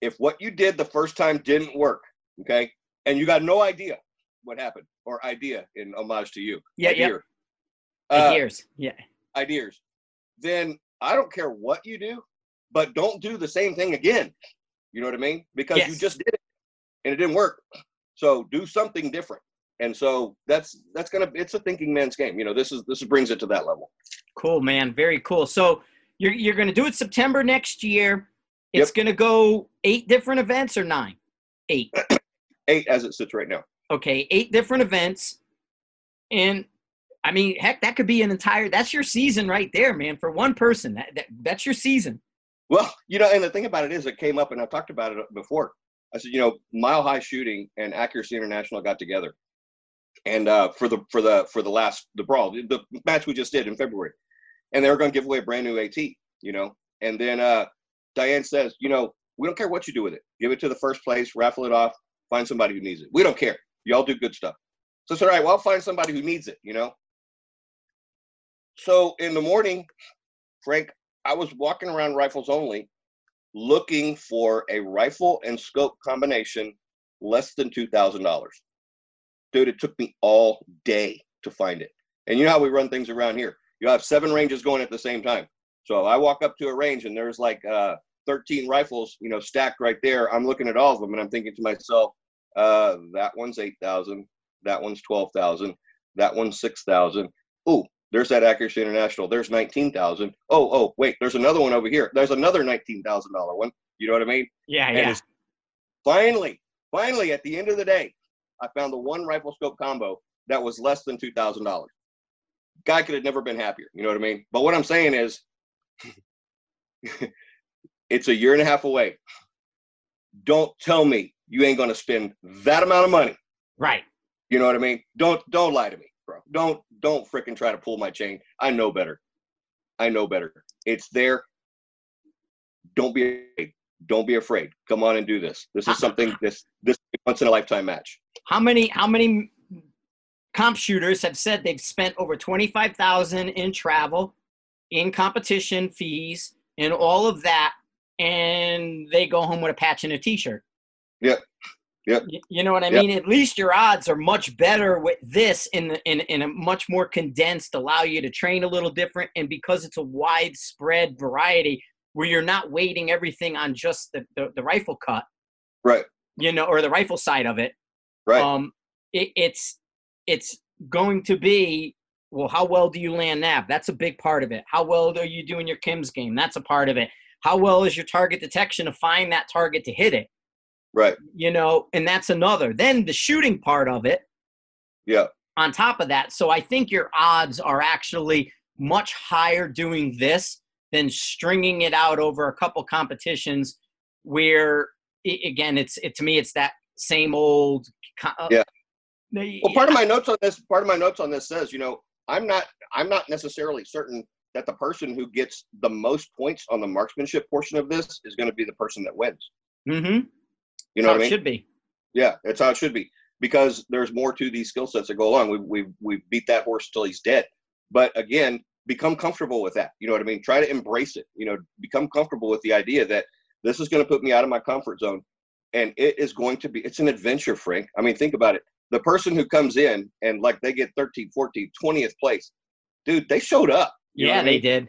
if what you did the first time didn't work, okay, and you got no idea what happened, or idea in homage to you. Yeah, yeah. Ideas. Uh, yeah. Ideas. Then I don't care what you do, but don't do the same thing again. You know what I mean? Because yes. you just did it and it didn't work. So do something different. And so that's that's gonna it's a thinking man's game. You know, this is this brings it to that level. Cool, man. Very cool. So you're you're gonna do it September next year. It's yep. gonna go eight different events or nine? Eight. eight as it sits right now. Okay, eight different events. And I mean, heck, that could be an entire that's your season right there, man. For one person. That, that that's your season. Well, you know, and the thing about it is it came up and I've talked about it before. I said, you know, Mile High Shooting and Accuracy International got together, and uh, for the for the for the last the brawl, the match we just did in February, and they were going to give away a brand new AT, you know, and then uh, Diane says, you know, we don't care what you do with it, give it to the first place, raffle it off, find somebody who needs it. We don't care. Y'all do good stuff. So it's all right. Well, I'll find somebody who needs it, you know. So in the morning, Frank, I was walking around rifles only looking for a rifle and scope combination less than $2,000. Dude, it took me all day to find it. And you know how we run things around here. You have seven ranges going at the same time. So I walk up to a range and there's like uh, 13 rifles, you know, stacked right there. I'm looking at all of them and I'm thinking to myself, uh, that one's 8,000, that one's 12,000, that one's 6,000. Ooh, there's that Accuracy International. There's 19,000. Oh, oh, wait, there's another one over here. There's another $19,000 one. You know what I mean? Yeah, and yeah. Finally, finally, at the end of the day, I found the one rifle scope combo that was less than $2,000. Guy could have never been happier. You know what I mean? But what I'm saying is, it's a year and a half away. Don't tell me you ain't going to spend that amount of money. Right. You know what I mean? Don't don't lie to me bro. Don't don't freaking try to pull my chain. I know better. I know better. It's there. Don't be afraid. Don't be afraid. Come on and do this. This is something this this once in a lifetime match. How many how many comp shooters have said they've spent over 25,000 in travel, in competition fees, and all of that and they go home with a patch and a t-shirt. Yep. Yep. You know what I mean? At least your odds are much better with this in the, in in a much more condensed, allow you to train a little different, and because it's a widespread variety where you're not weighting everything on just the, the, the rifle cut, right? You know, or the rifle side of it, right? Um, it, it's it's going to be well. How well do you land nav? That's a big part of it. How well are you doing your Kim's game? That's a part of it. How well is your target detection to find that target to hit it? Right. You know, and that's another. Then the shooting part of it. Yeah. On top of that. So I think your odds are actually much higher doing this than stringing it out over a couple competitions where again it's it to me it's that same old uh, yeah well part of my notes on this part of my notes on this says you know i'm not i'm not necessarily certain that the person who gets the most points on the marksmanship portion of this is going to be the person that wins. Mm-hmm. You know what I mean? Should be. Yeah, that's how it should be because there's more to these skill sets that go along. We we we beat that horse till he's dead. But again, become comfortable with that. You know what I mean? Try to embrace it. You know, become comfortable with the idea that this is going to put me out of my comfort zone, and it is going to be. It's an adventure, Frank. I mean, think about it. The person who comes in and like they get 13, 14, 20th place, dude, they showed up. yeah, they mean? did.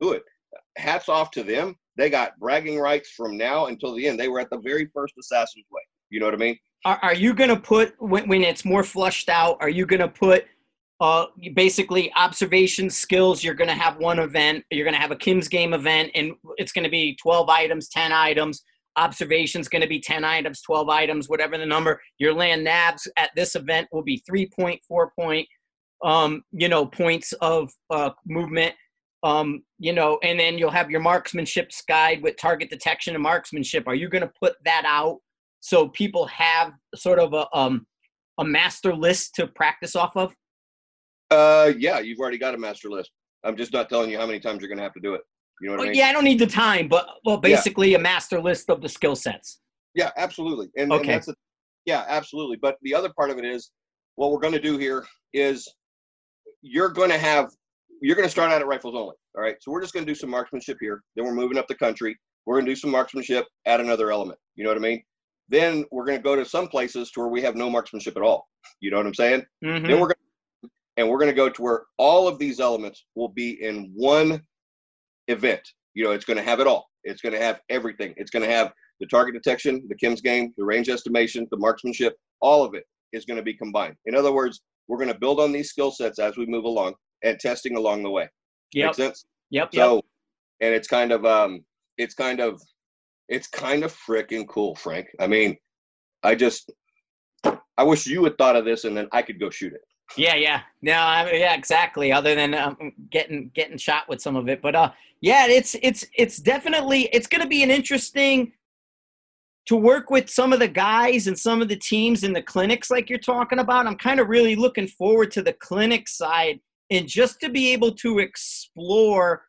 Good. Hats off to them. They got bragging rights from now until the end. They were at the very first Assassin's Way. You know what I mean? Are, are you going to put when, when it's more flushed out? Are you going to put uh, basically observation skills? You're going to have one event. You're going to have a Kim's game event, and it's going to be 12 items, 10 items. Observation's going to be 10 items, 12 items, whatever the number. Your land nabs at this event will be 3.4 point, um, you know, points of uh, movement. Um, you know, and then you'll have your marksmanship guide with target detection and marksmanship. Are you going to put that out so people have sort of a um a master list to practice off of? Uh, yeah, you've already got a master list. I'm just not telling you how many times you're going to have to do it. You know what I mean? Yeah, I don't need the time, but well, basically yeah. a master list of the skill sets. Yeah, absolutely. And, okay. And that's a, yeah, absolutely. But the other part of it is what we're going to do here is you're going to have you're going to start out at rifles only. All right. So we're just going to do some marksmanship here. Then we're moving up the country. We're going to do some marksmanship, add another element. You know what I mean? Then we're going to go to some places to where we have no marksmanship at all. You know what I'm saying? Mm-hmm. Then we're going to, and we're going to go to where all of these elements will be in one event. You know, it's going to have it all. It's going to have everything. It's going to have the target detection, the Kim's game, the range estimation, the marksmanship. All of it is going to be combined. In other words, we're going to build on these skill sets as we move along and testing along the way. Yep. Make sense? Yep. So, yep. and it's kind of um, it's kind of it's kind of freaking cool, Frank. I mean, I just, I wish you had thought of this, and then I could go shoot it. Yeah, yeah, no, I mean, yeah, exactly. Other than um, getting getting shot with some of it, but uh, yeah, it's it's it's definitely it's going to be an interesting to work with some of the guys and some of the teams in the clinics like you're talking about. I'm kind of really looking forward to the clinic side and just to be able to explore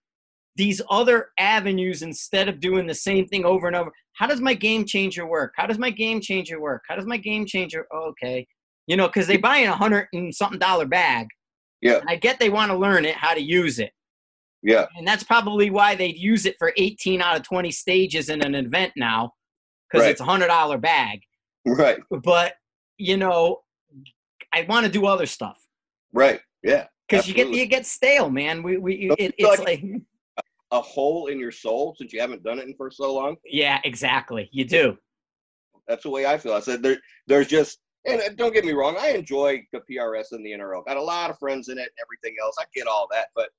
these other avenues instead of doing the same thing over and over. How does my game changer work? How does my game changer work? How does my game changer? Oh, okay, you know, because they buy in a hundred and something dollar bag. Yeah, I get they want to learn it, how to use it. Yeah, and that's probably why they use it for 18 out of 20 stages in an event now, because right. it's a hundred dollar bag. Right. But you know, I want to do other stuff. Right. Yeah. Because you get you get stale, man. We we it, it's like, like a hole in your soul since you haven't done it in for so long. Yeah, exactly. You do. That's the way I feel. I said there, there's just, and don't get me wrong, I enjoy the PRS and the NRL. Got a lot of friends in it and everything else. I get all that, but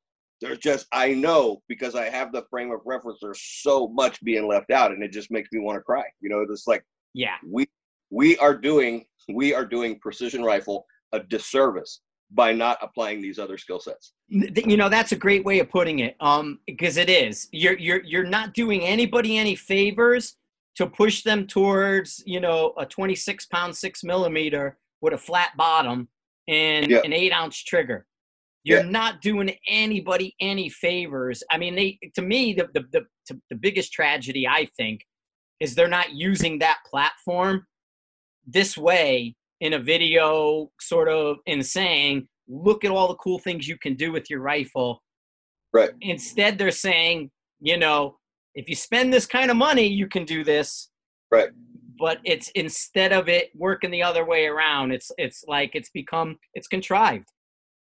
there's just I know because I have the frame of reference. There's so much being left out, and it just makes me want to cry. You know, it's like yeah, we we are doing we are doing precision rifle a disservice by not applying these other skill sets. You know, that's a great way of putting it. Um, because it is. You're you're you're not doing anybody any favors to push them towards, you know, a 26 pound six millimeter with a flat bottom and an eight ounce trigger. You're not doing anybody any favors. I mean, they to me the the the, the biggest tragedy I think is they're not using that platform this way in a video sort of in saying, look at all the cool things you can do with your rifle. Right. Instead, they're saying, you know, if you spend this kind of money, you can do this. Right. But it's instead of it working the other way around, it's it's like it's become it's contrived.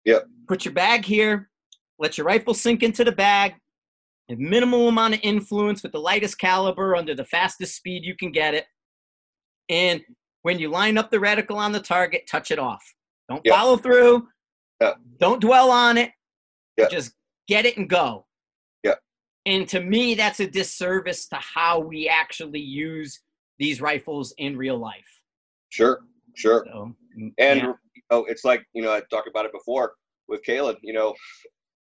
Yep. Put your bag here, let your rifle sink into the bag, a minimal amount of influence with the lightest caliber under the fastest speed you can get it. And when you line up the reticle on the target, touch it off. Don't yep. follow through. Yep. Don't dwell on it. Yep. Just get it and go. Yeah. And to me, that's a disservice to how we actually use these rifles in real life. Sure, sure. So, mm, and yeah. you know, it's like you know I talked about it before with Caleb. You know,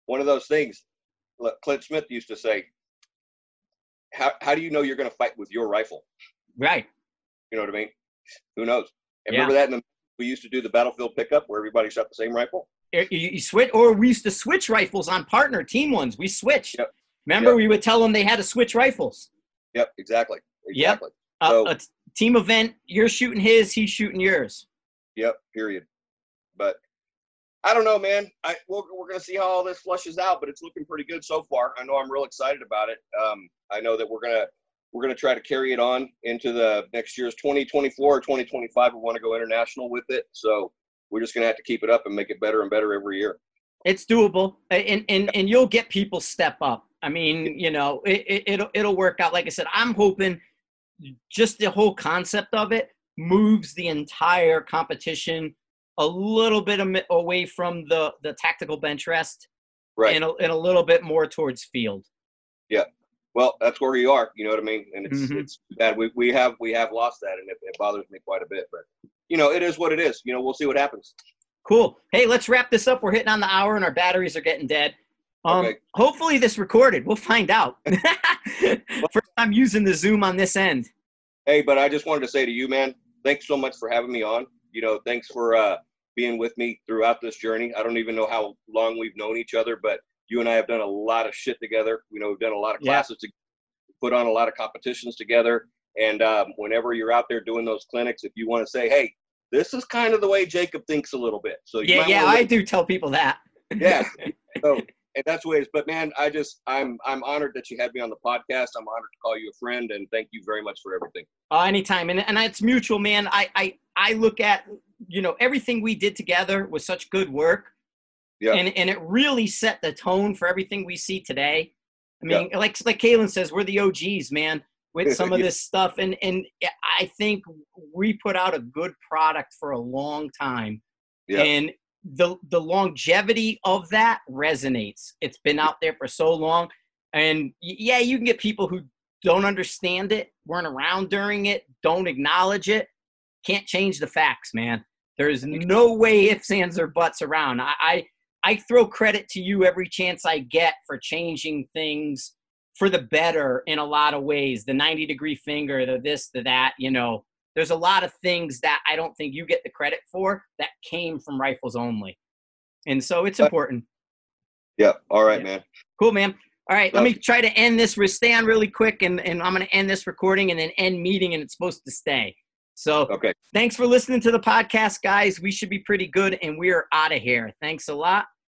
one of those things. Clint Smith used to say, "How how do you know you're going to fight with your rifle?" Right. You know what I mean? Who knows? And yeah. remember that in the, we used to do the battlefield pickup where everybody shot the same rifle. You, you switch, or we used to switch rifles on partner team ones. We switched. Yep. Remember, Yep. we would tell them they had to switch rifles. Yep, exactly. Yep. Exactly. Uh, So- a t- team event, you're shooting his, he's shooting yours. Yep. Period. But I don't know, man. I we're, we're gonna see how all this flushes out, but it's looking pretty good so far. I know I'm real excited about it. Um, I know that we're gonna we're gonna try to carry it on into the next year's 2024 or 2025. We want to go international with it, so we're just gonna have to keep it up and make it better and better every year. It's doable, and and and you'll get people step up. I mean, you know, it, it it'll it'll work out. Like I said, I'm hoping just the whole concept of it moves the entire competition a little bit away from the the tactical bench rest Right. and a, and a little bit more towards field. Well, that's where you are. You know what I mean? And it's Mhm. it's bad. We we have we have lost that, and it, it bothers me quite a bit. But you know, it is what it is. You know, we'll see what happens. Cool. Hey, let's wrap this up. We're hitting on the hour, and our batteries are getting dead. Um, Okay. Hopefully, this recorded. We'll find out. First time using the Zoom on this end. Hey, but I just wanted to say to you, man, thanks so much for having me on. You know, thanks for uh, being with me throughout this journey. I don't even know how long we've known each other, but you and I have done a lot of shit together. You know, we've done a lot of Yeah. classes, to, put on a lot of competitions together. And um, whenever you're out there doing those clinics, if you want to say, hey, this is kind of the way Jacob thinks a little bit. So Yeah, yeah, I do tell people that. yeah. So, and that's ways. But man, I just I'm I'm honored that you had me on the podcast. I'm honored to call you a friend, and thank you very much for everything. Uh, anytime, and and it's mutual, man. I I I look at you know everything we did together was such good work, Yeah. and and it really set the tone for everything we see today. I mean, like like Caylen says, we're the OGs, man, with some of Yeah. this stuff, and and I think we put out a good product for a long time, Yeah. and the the longevity of that resonates. It's been out there for so long, and yeah, you can get people who don't understand it, weren't around during it, don't acknowledge it. Can't change the facts, man. There's no way ifs, ands, or buts around. I, I I throw credit to you every chance I get for changing things for the better in a lot of ways. The 90 degree finger, the this, the that, you know. There's a lot of things that I don't think you get the credit for that came from rifles only. And so it's important. Yeah. All right, Yeah. man. Cool, man. All right, let me try to end this. Stay on really quick, and, and I'm going to end this recording and then end meeting, and it's supposed to stay. So Okay. thanks for listening to the podcast, guys. We should be pretty good, and we are out of here. Thanks a lot.